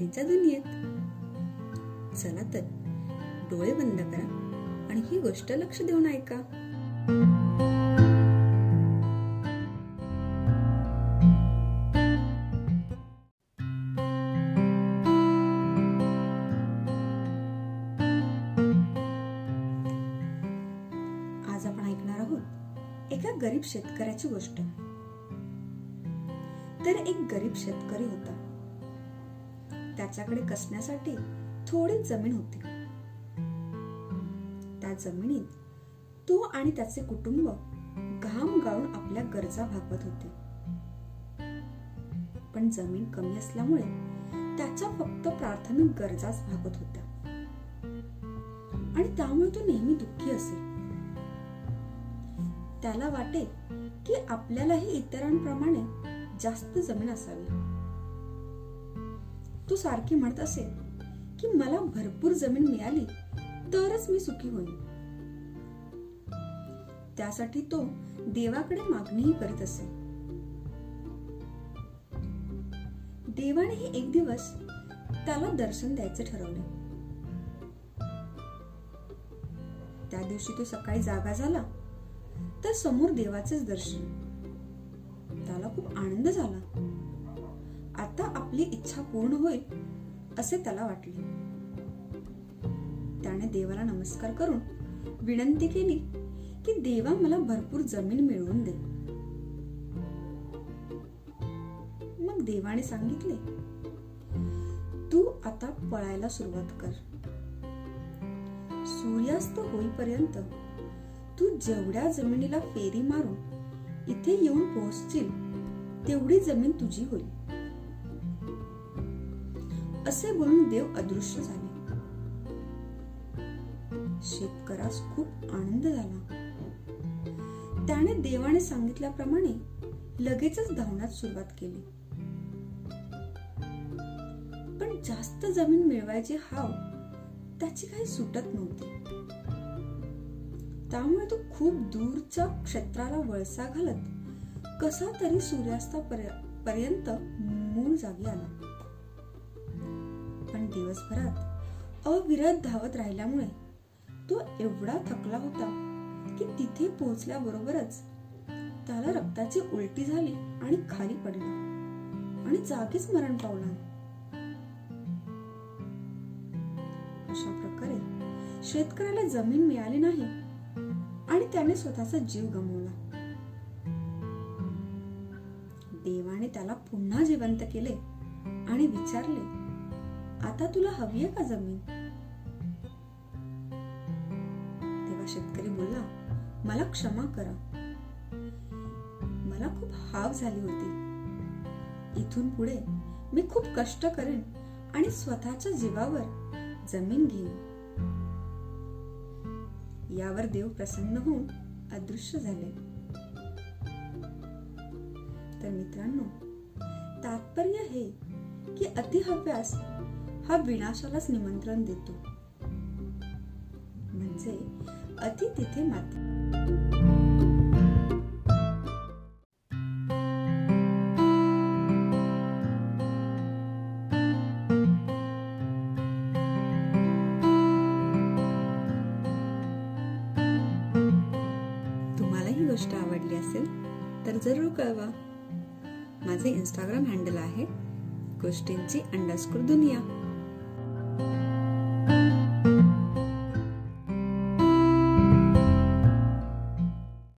गोष्टींच्या दुनियेत. चला तर डोळे बंद करा आणि ही गोष्ट लक्ष देऊन ऐका. आज आपण ऐकणार आहोत एका गरीब शेतकऱ्याची गोष्ट. तर एक गरीब शेतकरी होता. त्याच्याकडे कसण्यासाठी थोडी जमीन होती. त्या जमिनीत तो आणि त्याचे कुटुंब घाम गाळून आपल्या गरजा भागवत होते. पण जमीन कमी असल्यामुळे त्याच्या फक्त प्राथमिक गरजाच भागत होत्या. आणि त्यामुळे तो नेहमी दुःखी असे. त्याला वाटे की आपल्यालाही इतरांप्रमाणे जास्त जमीन असावी. तो सारखी म्हणत असे की मला भरपूर जमीन मिळाली तरच मी सुखी होईन. त्यासाठी तो देवाकडे मागणीही करीत असे. देवानेही एक दिवस त्याला दर्शन द्यायचे ठरवले. त्या दिवशी तो सकाळी जागा झाला तर समोर देवाचेच दर्शन. त्याला खूप आनंद झाला. आता आपली इच्छा पूर्ण होईल असे त्याला वाटले. त्याने देवाला नमस्कार करून विनंती केली की देवा मला भरपूर जमीन मिळवून दे. मग देवाने सांगितले तू आता पळायला सुरुवात कर. सूर्यास्त होईपर्यंत तू जेवढ्या जमिनीला फेरी मारून इथे येऊन पोहोचशील तेवढी जमीन तुझी होईल. असे बोलून देव अदृश्य झाले. शेतकऱ्यास खूप आनंद झाला. त्याने देवाने सांगितल्याप्रमाणे लगेचच धावण्यात सुरुवात केली. पण जास्त जमीन मिळवायची हाव त्याची काही सुटत नव्हती. त्यामुळे तो खूप दूरच्या क्षेत्राला वळसा घालत कसा तरी सूर्यास्तापर्यंत मूळ जागी आला. दिवसभरात अविरत धावत राहिल्यामुळे तो एवढा थकला होता की तिथे पोहोचल्याबरोबरच त्याला रक्ताची उलटी झाली आणि खाली पडला आणि जागीच मरण पावला. अशा प्रकारे शेतकऱ्याला जमीन मिळाली नाही आणि त्याने स्वतःचा जीव गमावला. देवाने त्याला पुन्हा जिवंत केले आणि विचारले आता तुला हवी आहे का जमीन? तेव्हा शेतकरी बोलला मला क्षमा करा. मला खूप हाव झाली होती. इथून पुढे मी खूप कष्ट करेन आणि स्वतःच्या जीवावर जमीन घेईन. यावर देव प्रसन्न होऊन अदृश्य झाले. तर मित्रांनो तात्पर्य हे की अतिहव्यास हा विनाशालाच निमंत्रण देतो. म्हणजे अति तिथे माती. तुम्हाला ही गोष्ट आवडली असेल तर जरूर कळवा. माझे इंस्टाग्राम हँडल आहे गोष्टींची अंडरस्कोर दुनिया. Bye.